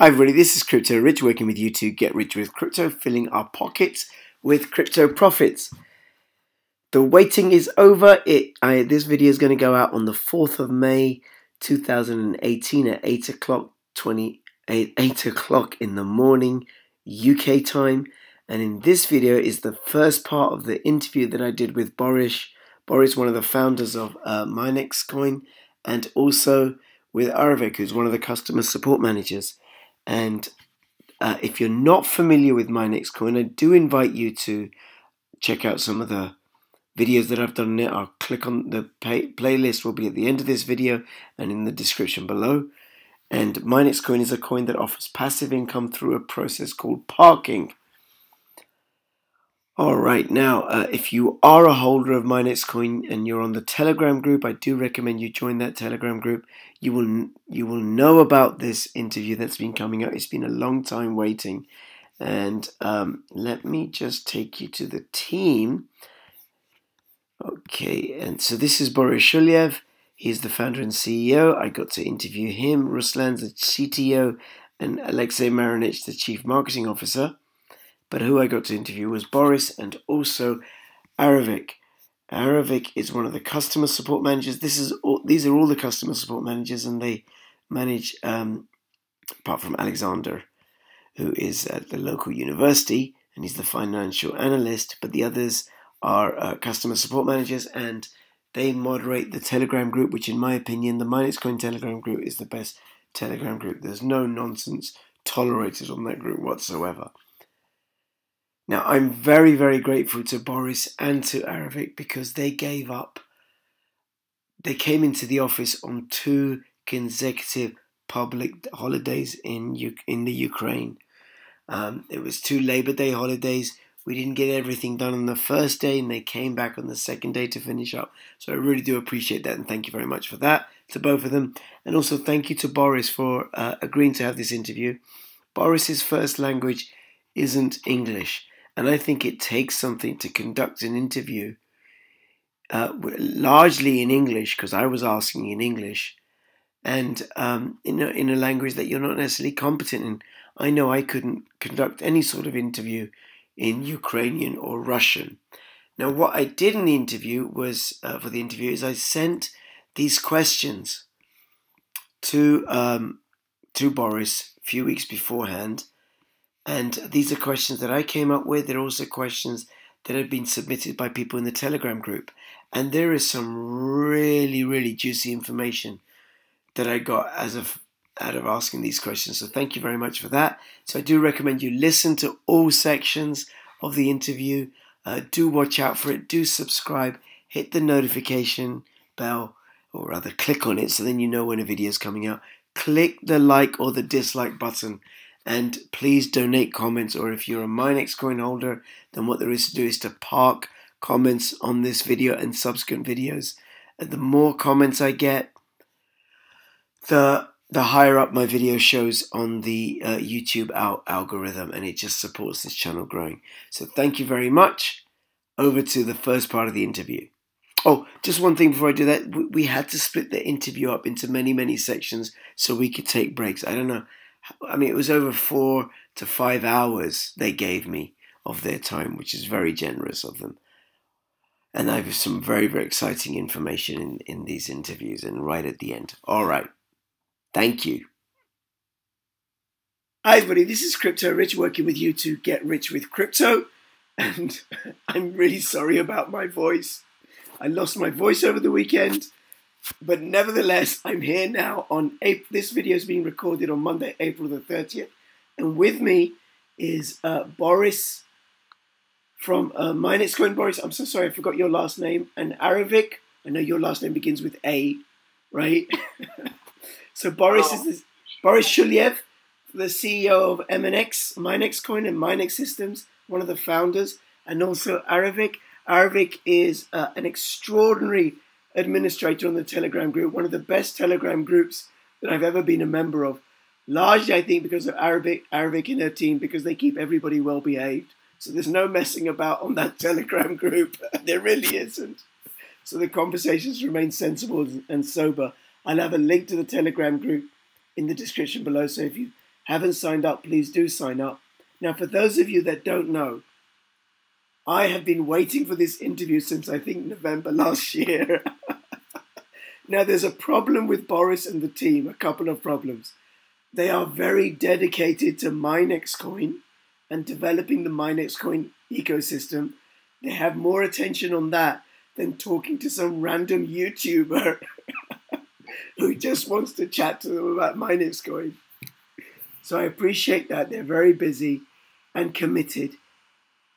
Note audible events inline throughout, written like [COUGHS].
Hi, everybody. This is Crypto Rich working with you to get rich with crypto, filling our pockets with crypto profits. The waiting is over. It I, this video is going to go out on the 4th of May 2018 at 8 o'clock 20 8, 8 o'clock in the morning UK time. And in this video is the first part of the interview that I did with Boris. Boris, one of the founders of uh, Minex Coin, and also with Aravik, who's one of the customer support managers. And uh, if you're not familiar with Minex Coin, I do invite you to check out some of the videos that I've done on it. I'll click on the pay- playlist, will be at the end of this video and in the description below. And Minex Coin is a coin that offers passive income through a process called parking. All right, now, uh, if you are a holder of Minex Coin and you're on the Telegram group, I do recommend you join that Telegram group. You will you will know about this interview that's been coming up. It's been a long time waiting, and um, let me just take you to the team. Okay, and so this is Boris Shulyaev. He's the founder and CEO. I got to interview him. Ruslan's the CTO, and Alexei Marinich, the chief marketing officer. But who I got to interview was Boris and also Aravik. Aravik is one of the customer support managers. This is all, these are all the customer support managers, and they manage, um, apart from Alexander, who is at the local university and he's the financial analyst. But the others are uh, customer support managers, and they moderate the Telegram group, which, in my opinion, the Minex Coin Telegram group is the best Telegram group. There's no nonsense tolerated on that group whatsoever. Now, I'm very, very grateful to Boris and to Aravik because they gave up. They came into the office on two consecutive public holidays in in the Ukraine. Um, it was two Labor Day holidays. We didn't get everything done on the first day, and they came back on the second day to finish up. So I really do appreciate that, and thank you very much for that to both of them. And also thank you to Boris for uh, agreeing to have this interview. Boris's first language isn't English. And I think it takes something to conduct an interview, uh, largely in English, because I was asking in English, and um, in, a, in a language that you're not necessarily competent in. I know I couldn't conduct any sort of interview in Ukrainian or Russian. Now, what I did in the interview was, uh, for the interview, is I sent these questions to um, to Boris a few weeks beforehand and these are questions that I came up with. They're also questions that have been submitted by people in the Telegram group. And there is some really, really juicy information that I got as of out of asking these questions. So thank you very much for that. So I do recommend you listen to all sections of the interview. Uh, do watch out for it. Do subscribe. Hit the notification bell, or rather, click on it so then you know when a video is coming out. Click the like or the dislike button and please donate comments, or if you're a Minex coin holder, then what there is to do is to park comments on this video and subsequent videos. And the more comments I get, the the higher up my video shows on the uh, YouTube al- algorithm, and it just supports this channel growing. So thank you very much. Over to the first part of the interview. Oh, just one thing before I do that, we had to split the interview up into many, many sections so we could take breaks. I don't know I mean, it was over four to five hours they gave me of their time, which is very generous of them. And I have some very, very exciting information in, in these interviews and right at the end. All right. Thank you. Hi, everybody. This is Crypto Rich working with you to get rich with crypto. And [LAUGHS] I'm really sorry about my voice. I lost my voice over the weekend. But nevertheless, [LAUGHS] I'm here now on April. This video is being recorded on Monday, April the 30th. And with me is uh, Boris from uh. Boris, I'm so sorry, I forgot your last name. And Aravik, I know your last name begins with A, right? [LAUGHS] so Boris oh. is this, Boris Shulyaev, the CEO of MNX, Minex Coin and Minex Systems, one of the founders, and also Aravik. Aravik is uh, an extraordinary administrator on the Telegram group, one of the best Telegram groups that I've ever been a member of. Largely, I think, because of Arabic, Aravik and her team, because they keep everybody well behaved. So there's no messing about on that [LAUGHS] Telegram group. [LAUGHS] there really isn't. So the conversations remain sensible and sober. I'll have a link to the Telegram group in the description below. So if you haven't signed up, please do sign up. Now, for those of you that don't know, I have been waiting for this interview since I think November [LAUGHS] last year. Now, there's a problem with Boris and the team, a couple of problems. They are very dedicated to Minex Coin and developing the Minex Coin ecosystem. They have more attention on that than talking to some random YouTuber [LAUGHS] who just wants to chat to them about Minex Coin. So I appreciate that. They're very busy and committed.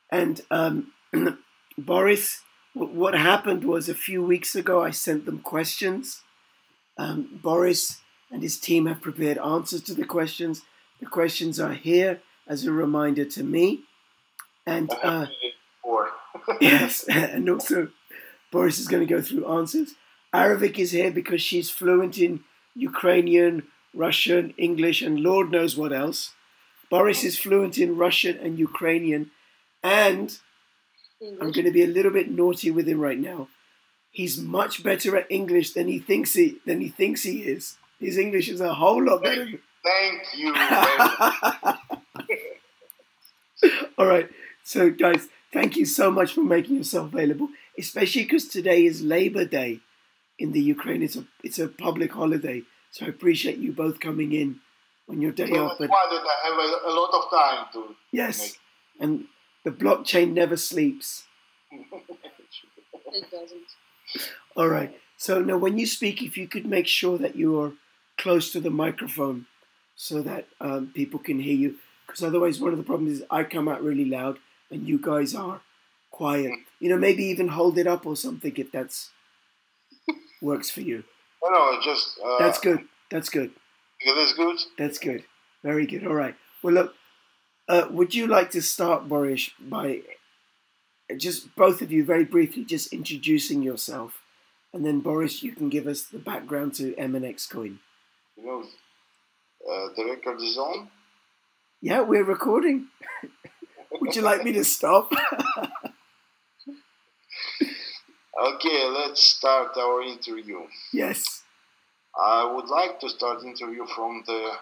And um, [CLEARS THROAT] Boris, what happened was a few weeks ago, I sent them questions. Um, Boris and his team have prepared answers to the questions. The questions are here as a reminder to me. And uh, [LAUGHS] [LAUGHS] yes, [LAUGHS] and also Boris is going to go through answers. Aravik is here because she's fluent in Ukrainian, Russian, English, and Lord knows what else. Boris is fluent in Russian and Ukrainian, and English. I'm going to be a little bit naughty with him right now. He's much better at English than he thinks he than he thinks he is. His English is a whole lot better. Thank you. [LAUGHS] All right. So, guys, thank you so much for making yourself available, especially because today is Labor Day in the Ukraine. It's a it's a public holiday, so I appreciate you both coming in on your day so off. But I have a, a, lot of time to. Yes, make... and the blockchain never sleeps. it doesn't. All right. So now, when you speak, if you could make sure that you are close to the microphone, so that um, people can hear you, because otherwise, one of the problems is I come out really loud and you guys are quiet. You know, maybe even hold it up or something if that's [LAUGHS] works for you. No, no, just. Uh, that's good. That's good. Yeah, that's good. That's good. Very good. All right. Well, look. Uh, would you like to start, Boris, by just both of you very briefly just introducing yourself, and then Boris, you can give us the background to MNX Coin. You know, uh, the record is on. Yeah, we're recording. [LAUGHS] would you like me to stop? [LAUGHS] Okay, let's start our interview. Yes. I would like to start interview from the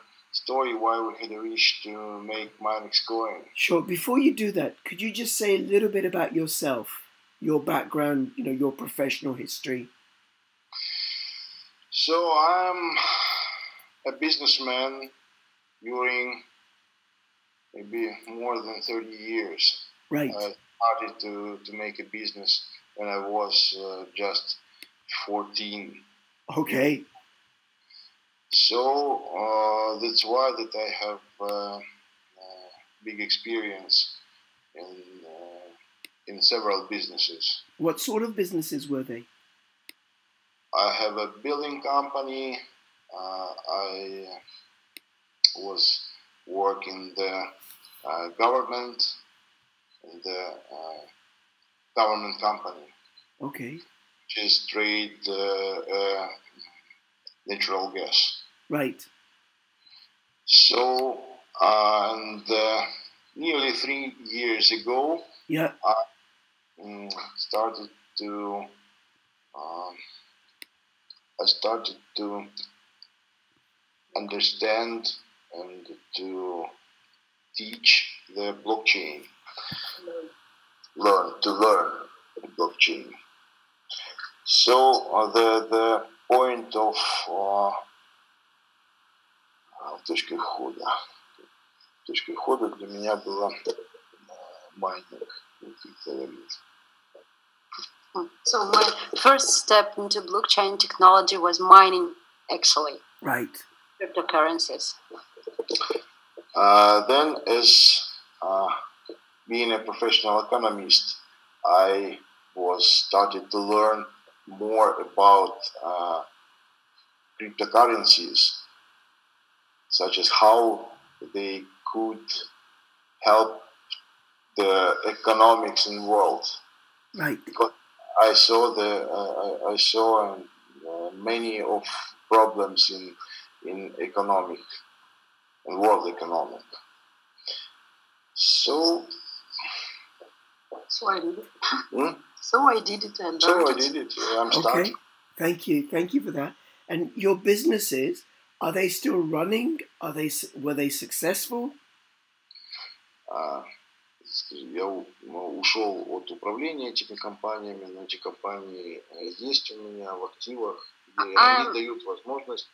story why we had reached to make Minex Coin. Sure. Before you do that, could you just say a little bit about yourself, your background, you know, your professional history? So I'm a businessman during maybe more than 30 years. Right. I started to, to make a business when I was uh, just 14. Okay. So uh, that's why that I have uh, uh big experience in uh, in several businesses. What sort of businesses were they? I have a building company. Uh, I was working the government in the government company. Okay. Is trade natural gas. Right. So, and uh, nearly three years ago, yeah, I um, started to. Um, I started to understand and to teach the blockchain learn to learn blockchain. So uh, the the point of uh, точкой входа. Точкой входа для меня была майнинг So my first step into blockchain technology was mining, actually. Right. Cryptocurrencies. Uh, then, as uh, being a professional economist, I was started to learn more about uh, cryptocurrencies, such as how they could help the economics in the world. Right. Because I saw the uh, I saw uh, many of problems in in economic and world economic. So so I did it. Hmm? So I did it and So I did it. I'm okay. Thank you. Thank you for that. And your businesses are they still running? Are they were they successful? А, я ушел от управления этими компаниями, но эти компании есть у меня в активах, и они дают возможность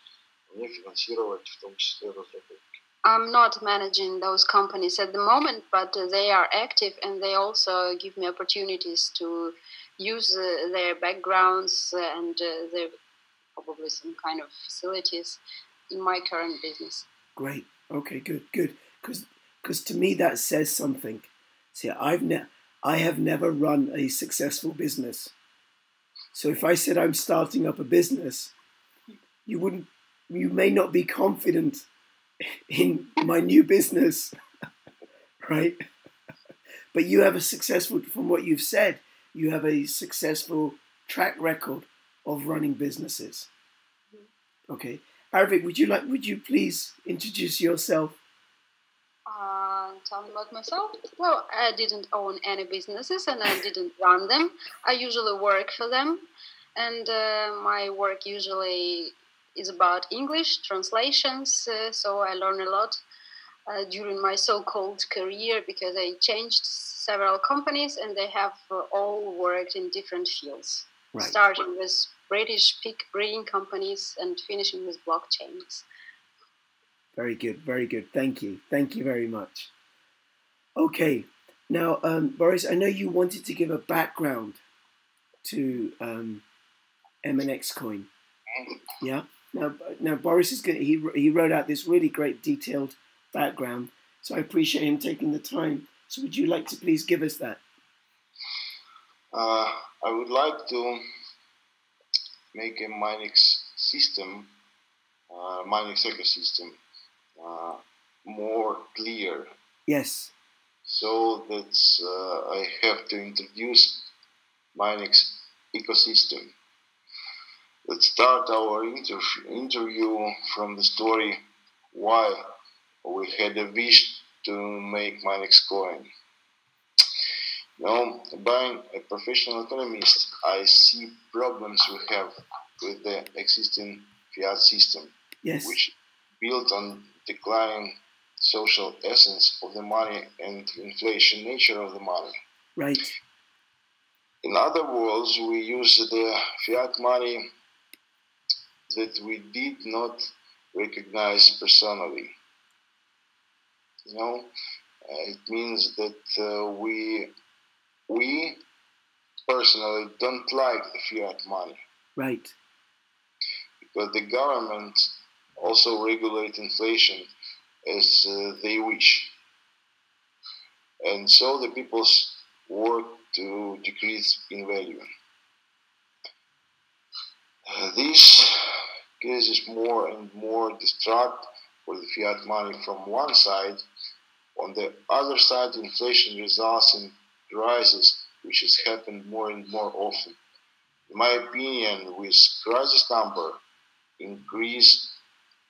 мне финансировать в том числе разработки. I'm not managing those companies at the moment, but they are active and they also give me opportunities to use uh, their backgrounds and uh, their probably some kind of facilities in my current business. Great. Okay. Good. Good. Because because to me that says something. See, I've ne- I have never run a successful business. So if I said I'm starting up a business, you wouldn't. You may not be confident in my new business, [LAUGHS] right? But you have a successful, from what you've said, you have a successful track record of running businesses. Okay, Arvik, would you like? Would you please introduce yourself? Uh, tell me about myself. Well, I didn't own any businesses and I didn't run them. I usually work for them, and uh, my work usually is about English translations. Uh, so I learn a lot uh, during my so-called career because I changed several companies and they have uh, all worked in different fields, right. starting with British pig breeding companies and finishing with blockchains. Very good, very good. Thank you, thank you very much. Okay, now um, Boris, I know you wanted to give a background to um, MNX Coin. Yeah. Now, now Boris is going. He he wrote out this really great detailed background, so I appreciate him taking the time. So, would you like to please give us that? Uh, I would like to make a Minex system, uh, Minex ecosystem, uh, more clear. Yes. So that uh, I have to introduce Minex ecosystem. Let's start our inter interview from the story why we had a wish to make Minex coin. Now, being a professional economist, I see problems we have with the existing fiat system, yes. which built on declining social essence of the money and inflation nature of the money. Right. In other words, we use the fiat money that we did not recognize personally. You know, uh, it means that uh, we we personally don't like the fiat money. Right. Because the government also regulate inflation as uh, they wish. And so the people's work to decrease in value. Uh, this causes more and more distrust for the fiat money from one side. On the other side, inflation results in rises, which has happened more and more often. In my opinion, with crisis number increase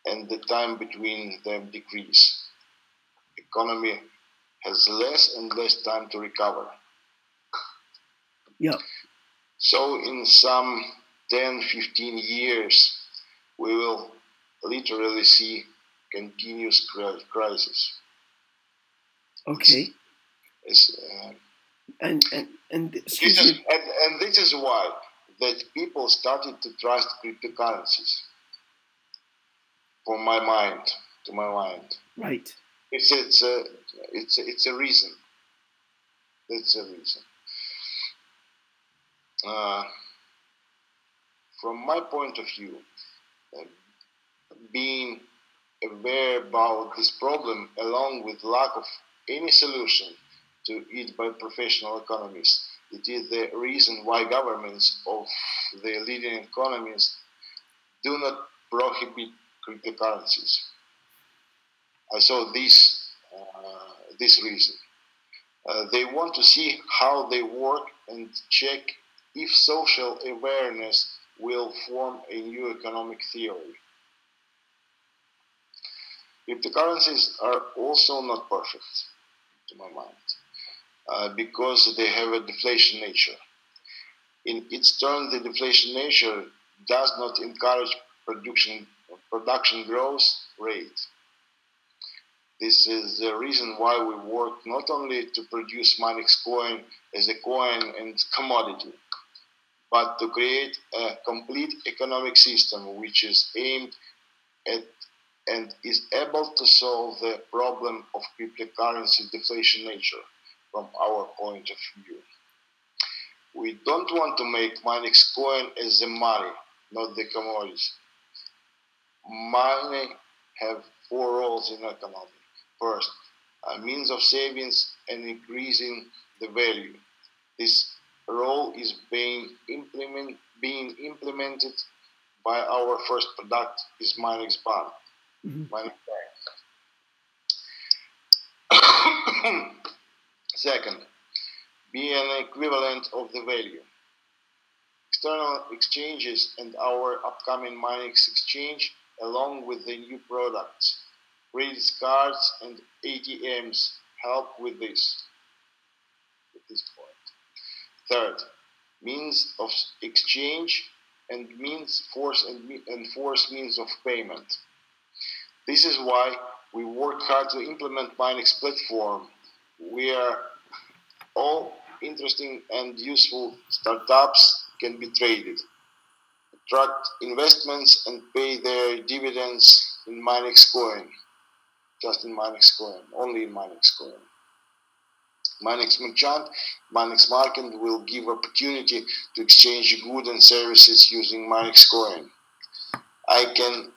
and the time between them decrease, economy has less and less time to recover. Yeah. So in some 10, 15 years, we will literally see continuous crisis. Okay. It's, uh, and and and this is, and, and this is why that people started to trust cryptocurrencies. From my mind, to my mind, right? It's it's a it's a, it's a reason. It's a reason. Uh, from my point of view, uh, being aware about this problem along with lack of any solution to it by professional economists. It is the reason why governments of the leading economies do not prohibit cryptocurrencies. I saw this uh, this reason. Uh, they want to see how they work and check if social awareness will form a new economic theory. Cryptocurrencies are also not perfect, to my mind. Uh, because they have a deflation nature. In its turn, the deflation nature does not encourage production production growth rate. This is the reason why we work not only to produce Minex coin as a coin and commodity, but to create a complete economic system which is aimed at and is able to solve the problem of cryptocurrency deflation nature from our point of view. We don't want to make Minex coin as the money, not the commodity. Money have four roles in economy. First, a means of savings and increasing the value. This role is being, implement, being implemented by our first product is Minex Bank. Mm-hmm. [COUGHS] Second, be an equivalent of the value. External exchanges and our upcoming Minex exchange, along with the new products, credit cards and ATMs help with this. Third, means of exchange and means force and, and force means of payment. This is why we work hard to implement Minex platform. We are all interesting and useful startups can be traded, attract investments and pay their dividends in Minex coin just in Minex coin, only in Minex coin. Minex Merchant, Minex Market will give opportunity to exchange goods and services using Minex coin. I can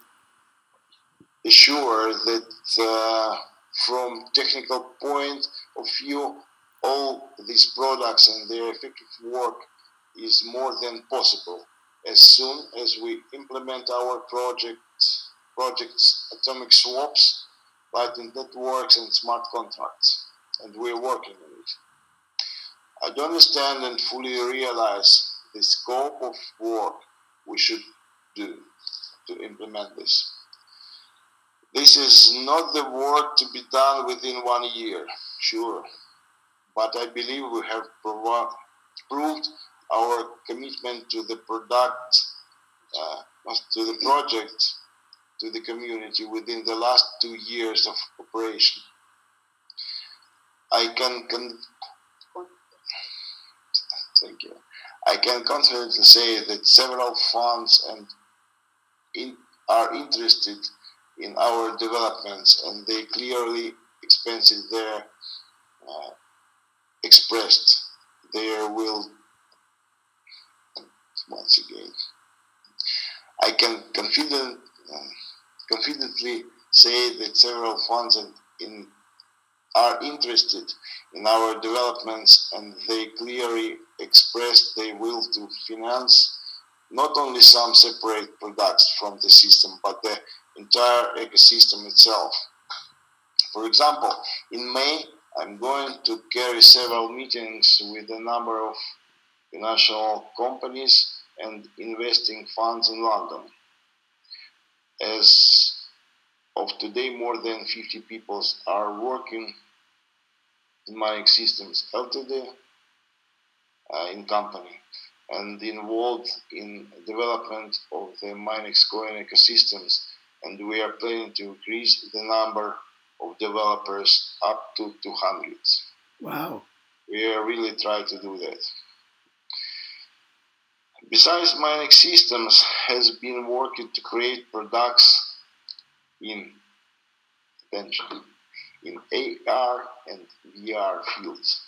assure that uh, from technical point of view, all these products and their effective work is more than possible as soon as we implement our project, projects atomic swaps Lightning networks and smart contracts, and we're working. I don't understand and fully realize the scope of work we should do to implement this. This is not the work to be done within one year, sure, but I believe we have proved our commitment to the product, uh, to the project to the community within the last two years of operation. I can, can thank you. I can confidently say that several funds and in, are interested in our developments, and they clearly expressed their uh, expressed their will. Once again, I can confident. Confidently say that several funds in, are interested in our developments and they clearly expressed their will to finance not only some separate products from the system but the entire ecosystem itself. For example, in May, I'm going to carry several meetings with a number of financial companies and investing funds in London as of today, more than 50 people are working in Minex Systems Ltd. Uh, in company and involved in development of the Minex coin ecosystems and we are planning to increase the number of developers up to 200. Wow. We are really trying to do that. Besides, Minex Systems has been working to create products in attention in AR and VR fields.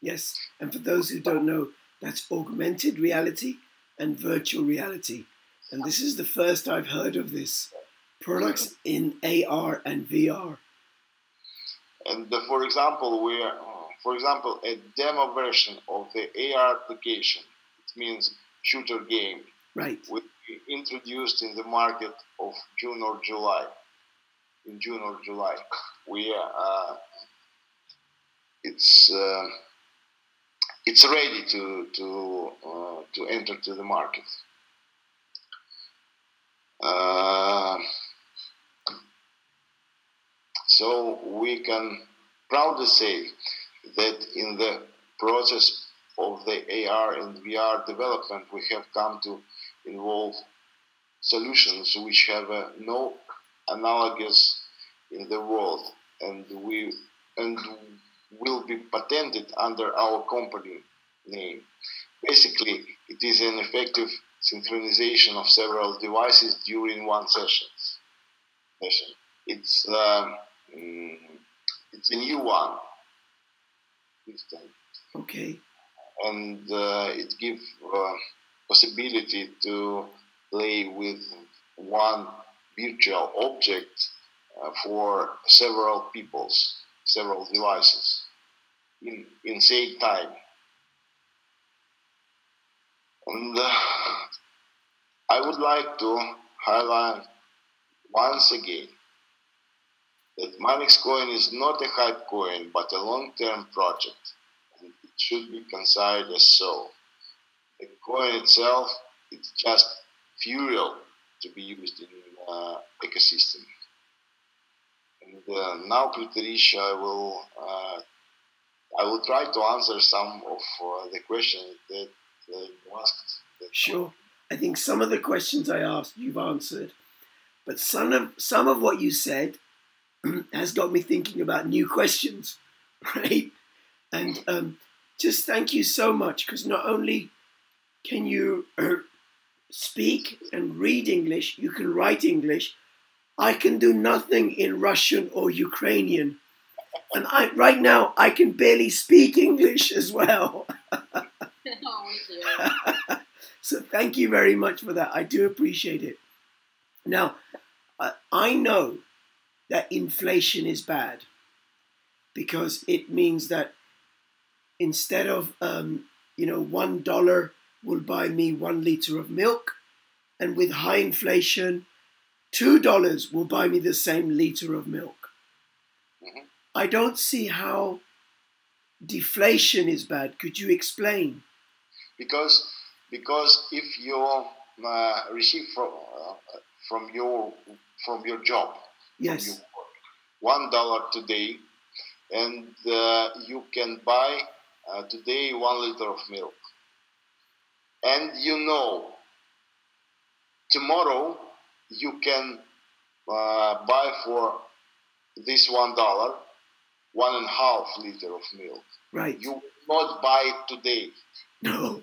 Yes, and for those who don't know, that's augmented reality and virtual reality. And this is the first I've heard of this. Products in AR and VR. And uh, for example, we are, uh, for example, a demo version of the AR application. It means shooter game. Right. Will be introduced in the market of June or July. In June or July, we uh, it's uh, it's ready to to uh, to enter to the market. Uh, so we can proudly say that in the process of the AR and VR development, we have come to involve solutions which have uh, no analogous in the world, and we and will be patented under our company name. Basically, it is an effective synchronization of several devices during one session. It's um, it's a new one. Okay. And uh, it gives uh, possibility to play with one virtual object uh, for several peoples, several devices in in same time. And uh, I would like to highlight once again that Minex coin is not a hype coin but a long-term project and it should be considered as so. The coin itself is just fuel to be used in uh, ecosystem. And uh, now, I will uh, I will try to answer some of uh, the questions that you asked. Sure. I think some of the questions I asked you've answered, but some of some of what you said [CLEARS THROAT] has got me thinking about new questions, [LAUGHS] right? And um, just thank you so much because not only can you uh, [CLEARS THROAT] speak and read English, you can write English. I can do nothing in Russian or Ukrainian. And I, right now, I can barely speak English as well. [LAUGHS] oh, so thank you very much for that. I do appreciate it. Now, I know that inflation is bad because it means that instead of um, you know one dollar will buy me one liter of milk, and with high inflation, two dollars will buy me the same liter of milk. Mm-hmm. I don't see how deflation is bad. Could you explain? Because because if you uh, receive from uh, from your from your job Yes. One dollar today, and uh, you can buy uh, today one liter of milk. And you know, tomorrow you can uh, buy for this one dollar one and a half liter of milk. Right. You will not buy it today. No.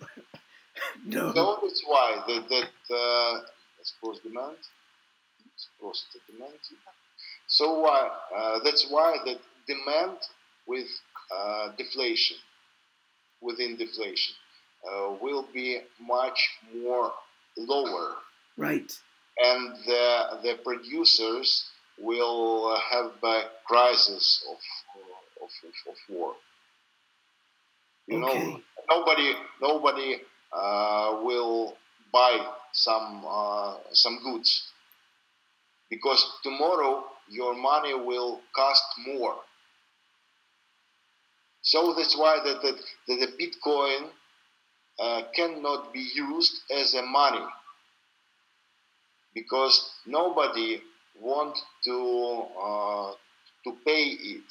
[LAUGHS] no. So that's why that that uh, suppose demand. Suppose the demand. So uh, that's why the demand with uh, deflation, within deflation, uh, will be much more lower. Right. And the, the producers will have a crisis of, of, war. You okay. know, nobody nobody uh, will buy some uh, some goods because tomorrow your money will cost more. So that's why that the, the, the Bitcoin uh, cannot be used as a money because nobody want to uh, to pay it.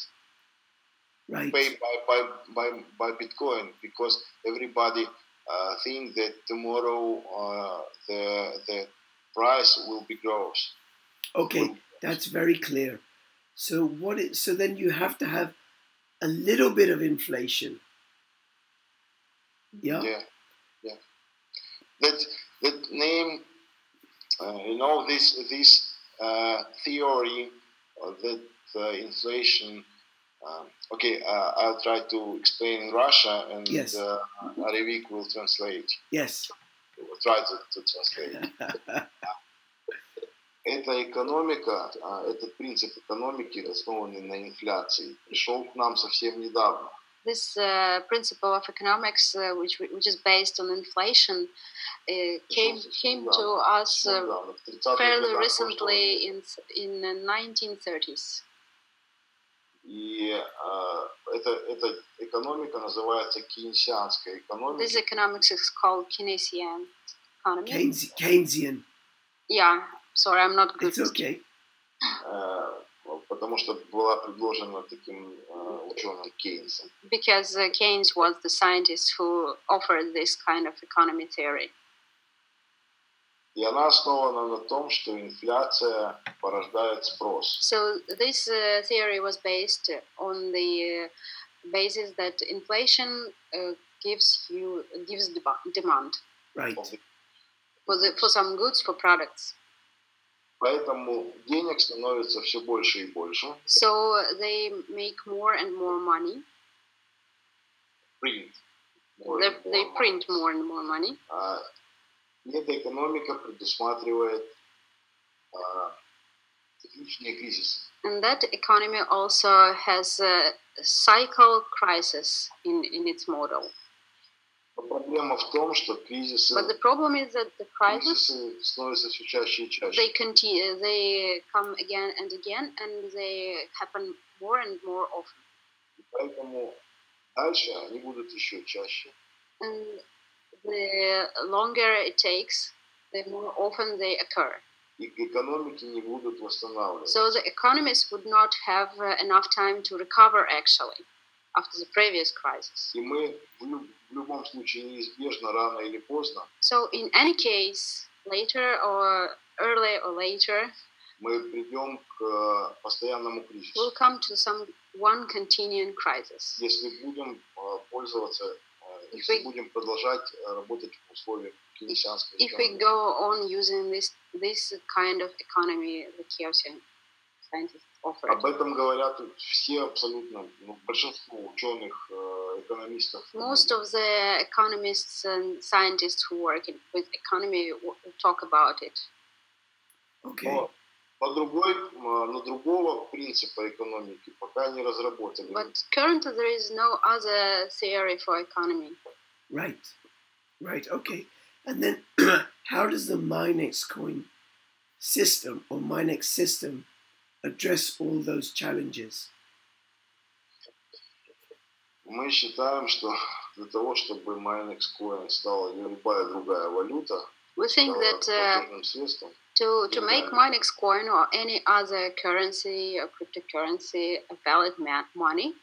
Right. Pay by, by, by, by Bitcoin because everybody uh, think that tomorrow uh, the the price will be gross. Okay. That's very clear. So what? It, so then you have to have a little bit of inflation. Yeah. Yeah. Yeah. That that name, uh, you know, this this uh, theory that uh, inflation. Um, okay, uh, I'll try to explain in Russia, and yes. uh, Arevik will translate. Yes. We'll try to, to translate. [LAUGHS] [LAUGHS] Эта экономика, этот принцип экономики, основанный на инфляции, пришел к нам совсем недавно. This uh, principle of economics, uh, which which is based on inflation, uh, came came to us fairly recently in in the 1930s. И эта, эта экономика называется кейнсианская экономика. This economics is called Keynesian economy. Keynes, Keynesian. Yeah, Sorry, I'm not good. It's okay. Потому что была предложена таким ученым Кейнсом. Because uh, Keynes was the scientist who offered this kind of economy theory. И она основана на том, что инфляция порождает спрос. So this uh, theory was based on the uh, basis that inflation uh, gives you gives demand Right. for the, for some goods for products. Поэтому денег становится все больше и больше. So they make more and more money. Print. more They, and more they money. print more and more money. А, и эта экономика предусматривает а, цикличные кризисы. And that economy also has a cycle crisis in, in its model. Но проблема в том, что кризисы, But the problem is that the crisis кризисы становятся все чаще и чаще. they continue they come again and again and they happen more and more often. Поэтому дальше они будут еще чаще. And the longer it takes, the more often they occur. И экономики не будут восстанавливаться. So the economists would not have uh, enough time to recover actually after the previous crisis. И мы в, лю- в любом случае неизбежно, рано или поздно, So in any case, later or early or later, мы придем к э, постоянному кризису. we'll come to some one continuing crisis. Если будем э, пользоваться, э, If если we- будем продолжать э, работать в условиях кейнсианской If we go on using this this kind of economy the Keynesian scientists offered. Об этом говорят все абсолютно, ну, большинство ученых, э, экономистов. Most of the economists and scientists who work in, with economy w- talk about it. Okay. Но по другой, м, на другого принципа экономики пока не разработали. But currently there is no other theory for economy. Right. Right. Okay. And then [CLEARS THROAT] how does the Minex coin system or Minex system address all those challenges? Мы считаем, что для того, чтобы Minex Coin стала или любая другая валюта, We think стала that uh, платежным средством, to, to make Minex coin or any other currency or cryptocurrency a valid money,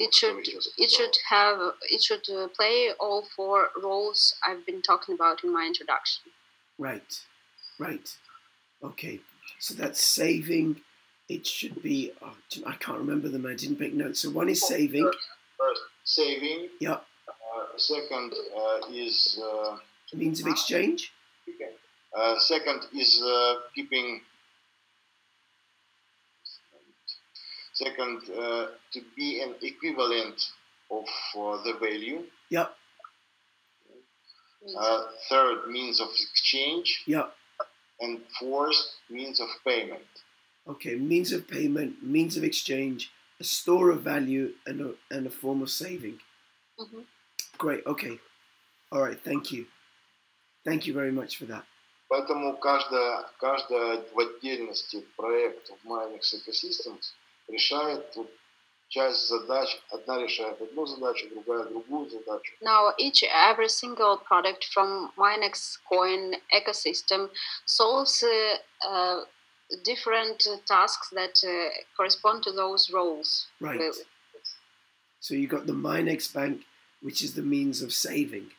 it should it should have it should uh, play all four roles I've been talking about in my introduction. Right, right, okay. So that's saving. It should be. Oh, I can't remember them. I didn't make notes. So one is saving. First, saving. Yeah. Uh, second uh, is. Uh, Means of exchange. uh, second is uh, keeping. Second, uh, to be an equivalent of uh, the value. Yeah. Uh, third, means of exchange, Yeah. and fourth, means of payment. Okay. Means of payment. Means of exchange. A store of value and a, and a form of saving. Mhm. Great. Okay. All right. Thank you. Thank you very much for that. Поэтому каждая, каждая в отдельности проект в Minex Ecosystems решает вот часть задач. Одна решает одну задачу, другая другую задачу. Now each every single product from Minex coin ecosystem solves uh, uh, different uh, tasks that uh, correspond to those roles. Right. Uh, So you got the Minex Bank, which is the means of saving,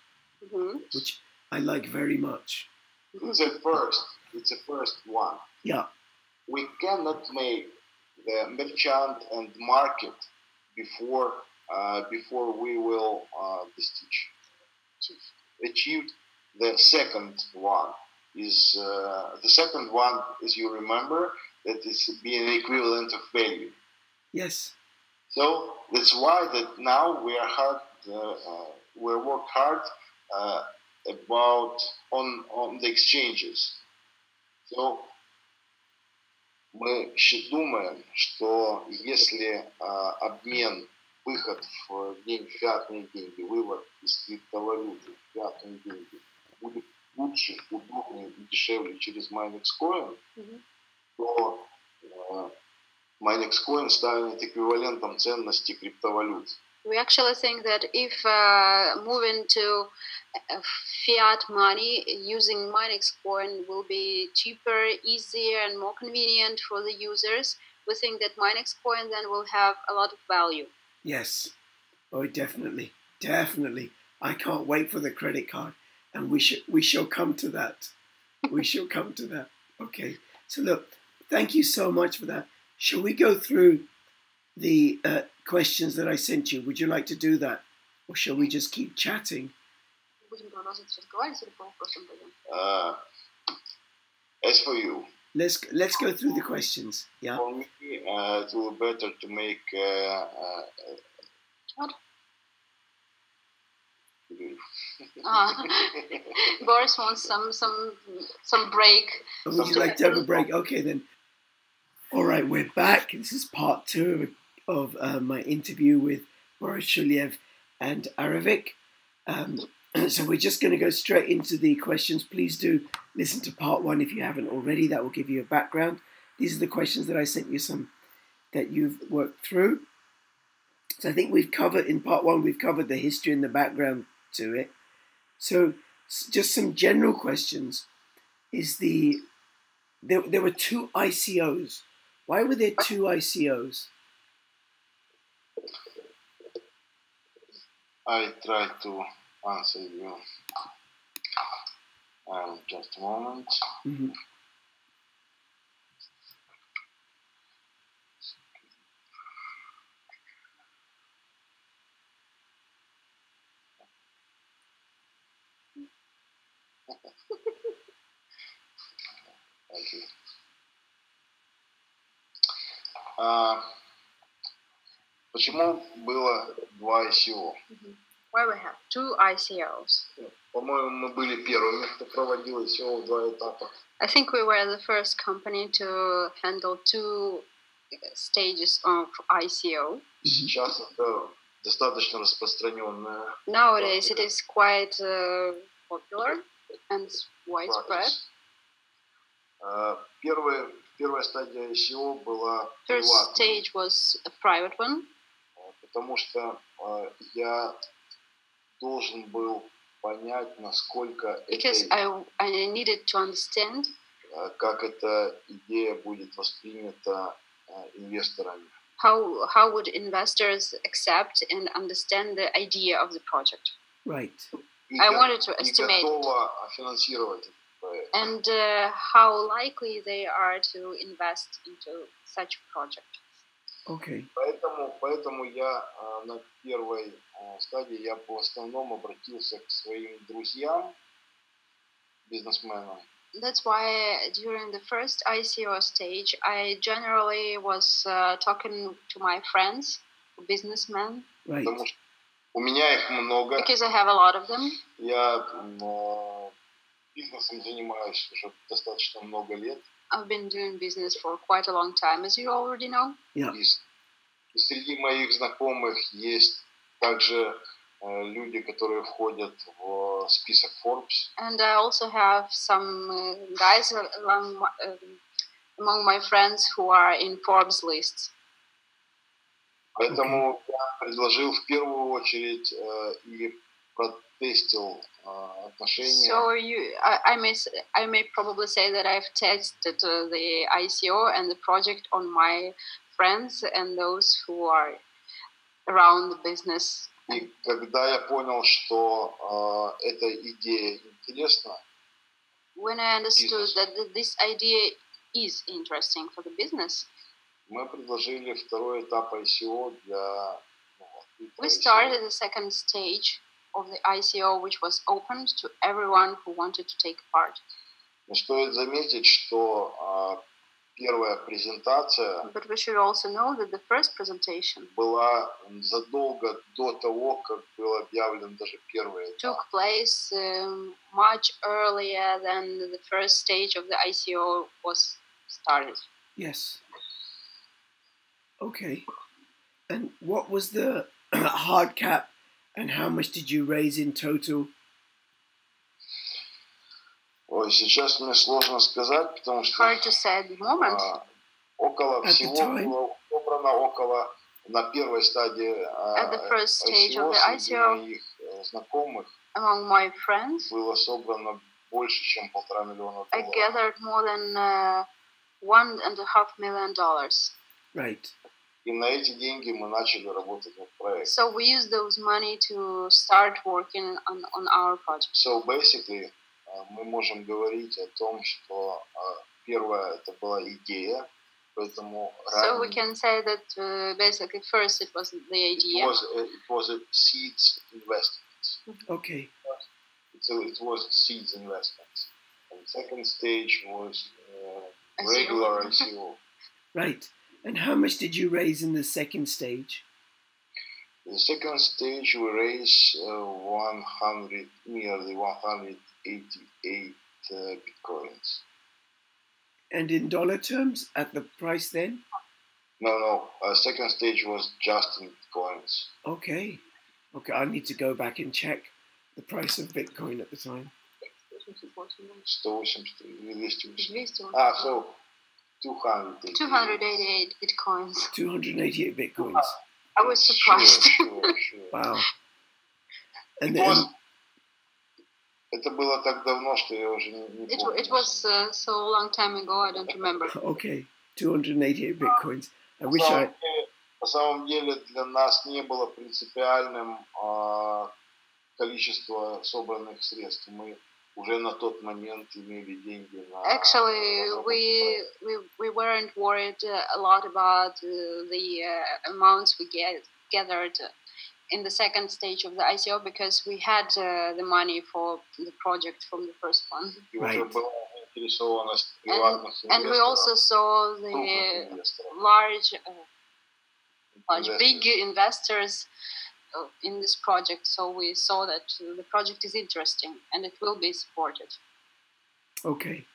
mhm. which I like very much. It's a first. It's a first one. Yeah. We cannot make the merchant and market before uh, before we will uh, achieved the second one is uh, the second one as you remember that is being equivalent of value Yes. so that's why that now we are hard uh, uh, we work hard uh, about on on the exchanges so мы думаем, что если а, обмен, выход в день фиатные деньги, вывод из криптовалюты в фиатные деньги будет лучше, удобнее и дешевле через Minex Coin, Мгм. то э, Minex Coin станет эквивалентом ценности криптовалют. We actually think that if uh, moving to uh, fiat money using Minex coin will be cheaper, easier, and more convenient for the users, we think that Minex coin then will have a lot of value. Yes. Oh, definitely. Definitely. I can't wait for the credit card. and we shall we shall come to that. We [LAUGHS] shall come to that. Okay. So look, thank you so much for that. Shall we go through the uh, questions that I sent you? Would you like to do that, or shall we just keep chatting? Будем продолжать разговаривать или по вопросам пойдем? Uh, as for you, Let's let's go through the questions. Yeah. for me, uh, it will be better to make. Uh, uh, What? перерыв. [LAUGHS] Ah, Boris wants some some some break. Or would you like to have a break? Okay, then. All right, we're back. This is part two of uh, my interview with Boris Shulyaev and Aravik. Um, [CLEARS THROAT] so we're just going to go straight into the questions. Please do listen to part one if you haven't already. That will give you a background. These are the questions that I sent you some that you've worked through. So I think we've covered in part one. We've covered the history and the background to it. So just some general questions. Is the there, there were two ICOs. Why were there two ICOs? I try to answer you. Um, just a moment. Mhm. [LAUGHS] Thank you. А, почему было два ICO? Why we have two ICOs? По-моему, мы были первыми, кто проводил ICO в два этапа. I think we were the first company to handle two stages of ICO. Сейчас это достаточно распространенная Nowadays, it is quite uh, popular and widespread. практика. А, Первая, первая стадия ICO была First приватной, stage was a private one а, потому что а, я должен был понять, насколько because это, I, I needed to understand а, как эта идея будет воспринята а, инвесторами. how how would investors accept and understand the idea of the project. Right. И, I го- wanted to и estimate готова финансировать этот проект. and uh, how likely they are to invest into such a project. Okay. Поэтому, поэтому я а, на первой а, стадии я в основном обратился к своим друзьям, бизнесменам, That's why during the first ICO stage, I generally was uh, talking to my friends, businessmen, Right. потому что у меня их много. because I have a lot of them. Я а, бизнесом занимаюсь уже достаточно много лет. I've been doing business for quite a long time, as you already know. Yeah. И, с- и среди моих знакомых есть также э, люди, которые входят в список Forbes. And I also have some uh, guys along, my- um, among my friends who are in Forbes lists. Поэтому я предложил в первую очередь э, и протестил э, отношения So you, I, I may, s- I may probably say that I've tested uh, the ICO and the project on my friends and those who are around the business. И когда я понял, что э, эта идея интересна, When I understood Business. that th- this idea is interesting for the business, мы предложили второй этап ICO для ну, открытого we ICO. started the second stage of the ICO, which was opened to everyone who wanted to take part. Но стоит заметить, что а, первая презентация But we should also know that the first presentation была задолго до того, как был объявлен даже первый этап. took place um, much earlier than the first stage of the ICO was started. Yes. Okay. And what was the [CLEARS THROAT] hard cap and how much did you raise in total? Ой, сейчас мне сложно сказать, потому что Hard to say at the moment. а, около At the всего time. было собрано около на первой стадии а, At the first stage ICO of the среди ICO. моих э, знакомых Among my friends, было собрано больше, чем полтора миллиона I долларов. gathered more than uh, one and a half million dollars. Right. И на эти деньги мы начали работать над проектом. So we used those money to start working on, on our project. So basically, uh, мы можем говорить о том, что uh, первое это была идея, поэтому So we ранее can say that uh, basically first it was the it idea. was a, it was a seeds investment. Okay. So it was seeds investment. And second stage was uh, ICO. regular ICO. [LAUGHS] Right. And how much did you raise in the second stage? In the second stage, we raised uh, 100, nearly 188 uh, bitcoins. And in dollar terms, at the price then? No, no. Uh, second stage was just in bitcoins. Okay. Okay, I need to go back and check the price of bitcoin at the time. 188. Ah, so 200. 288 bitcoins. 288 Bitcoins. I was surprised. Sure, sure, sure. Wow. And It then, это было так давно, что я уже не, не It, помню. it was uh, so long time ago, I don't remember. okay, 288 Bitcoins. I wish I. на самом деле для нас не было принципиальным а, количество собранных средств. Мы уже на тот момент имели деньги на Actually, разработку we we, we weren't worried uh, a lot about uh, the uh, amounts we get gathered in the second stage of the ICO because we had uh, the money for the project from the first one, И уже Right. была заинтересованность приватных and we also инвесторов, saw крупных the инвесторов, large uh, large big investors. in this project. So we saw that the project is interesting and it will be supported. Okay.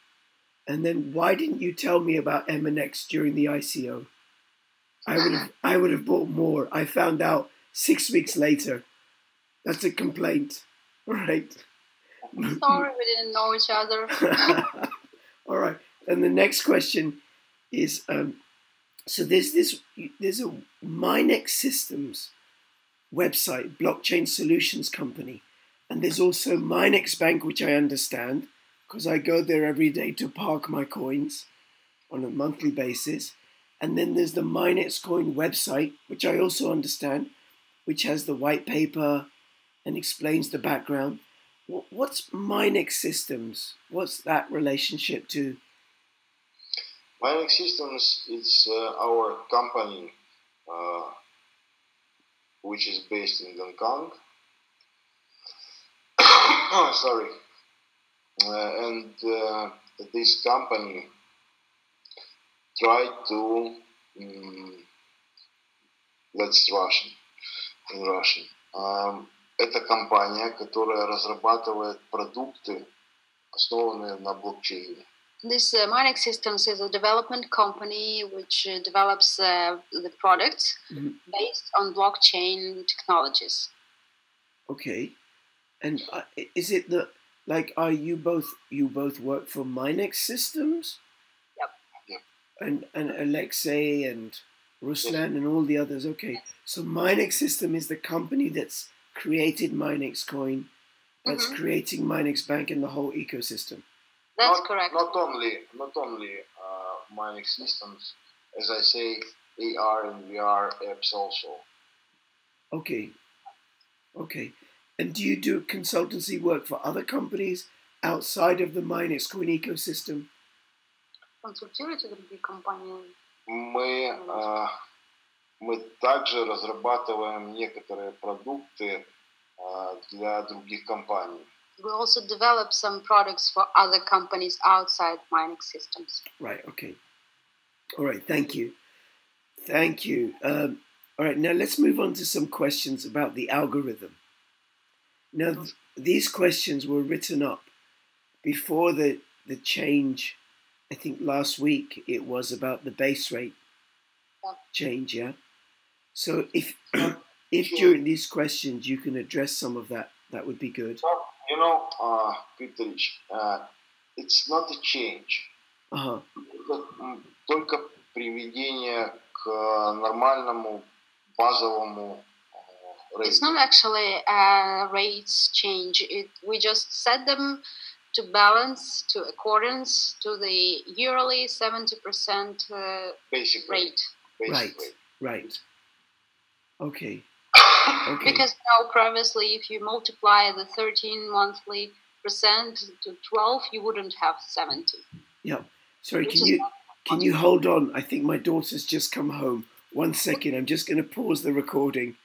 And then why didn't you tell me about MNX during the ICO? I would have I would have bought more. I found out six weeks later. That's a complaint. All [LAUGHS] right. Sorry, we didn't know each other. [LAUGHS] All right. And the next question is um, so there's this there's a Minex Systems website, blockchain solutions company, and there's also Minex Bank, which I understand because I go there every day to park my coins on a monthly basis. And then there's the Minex Coin website, which I also understand, which has the white paper and explains the background. Wh- What's Minex Systems? What's that relationship to? Minex Systems is uh, our company, uh, which is based in Hong Kong. Sorry. Uh, and uh, this company tried to, mm, that's Russian, in Russian. Um, это компания, которая разрабатывает продукты, основанные на блокчейне. This uh, Minex Systems is a development company which uh, develops uh, the products Mhm. based on blockchain technologies. Okay, and uh, is it the like? Are you both you both work for Minex Systems? Yep. And and Alexei and Ruslan and all the others. Okay, so Minex System is the company that's created Minex Coin, that's Mhm. creating Minex Bank and the whole ecosystem. That's not, correct. Not only, not only uh, mining systems, as I say, AR and VR apps also. Okay, okay. And do you do consultancy work for other companies outside of the Minex Coin ecosystem? Консультируете другие компании? Мы мы также разрабатываем некоторые продукты для других компаний. We also develop some products for other companies outside Minex Systems. Right. Okay. All right. Thank you. Thank you. Um, all right. Now let's move on to some questions about the algorithm. Now th- these questions were written up before the the change. I think last week it was about the base rate Yeah. change. Yeah. So if [COUGHS] if during these questions you can address some of that, that would be good You know, uh, Petrich, uh, it's not a change. Uh huh. Это м, только приведение к э, нормальному базовому э, It's рейтингу. not actually a rates change. It we just set them to balance to accordance to the yearly seventy percent uh, Basic rate. rate. Basic Right. rate. Right. Okay. Okay. because now previously, if you multiply the 13 monthly percent to 12, you wouldn't have 70. Yeah. Sorry, can you can you hold on? I think my daughter's just come home. One second, I'm just going to pause the recording.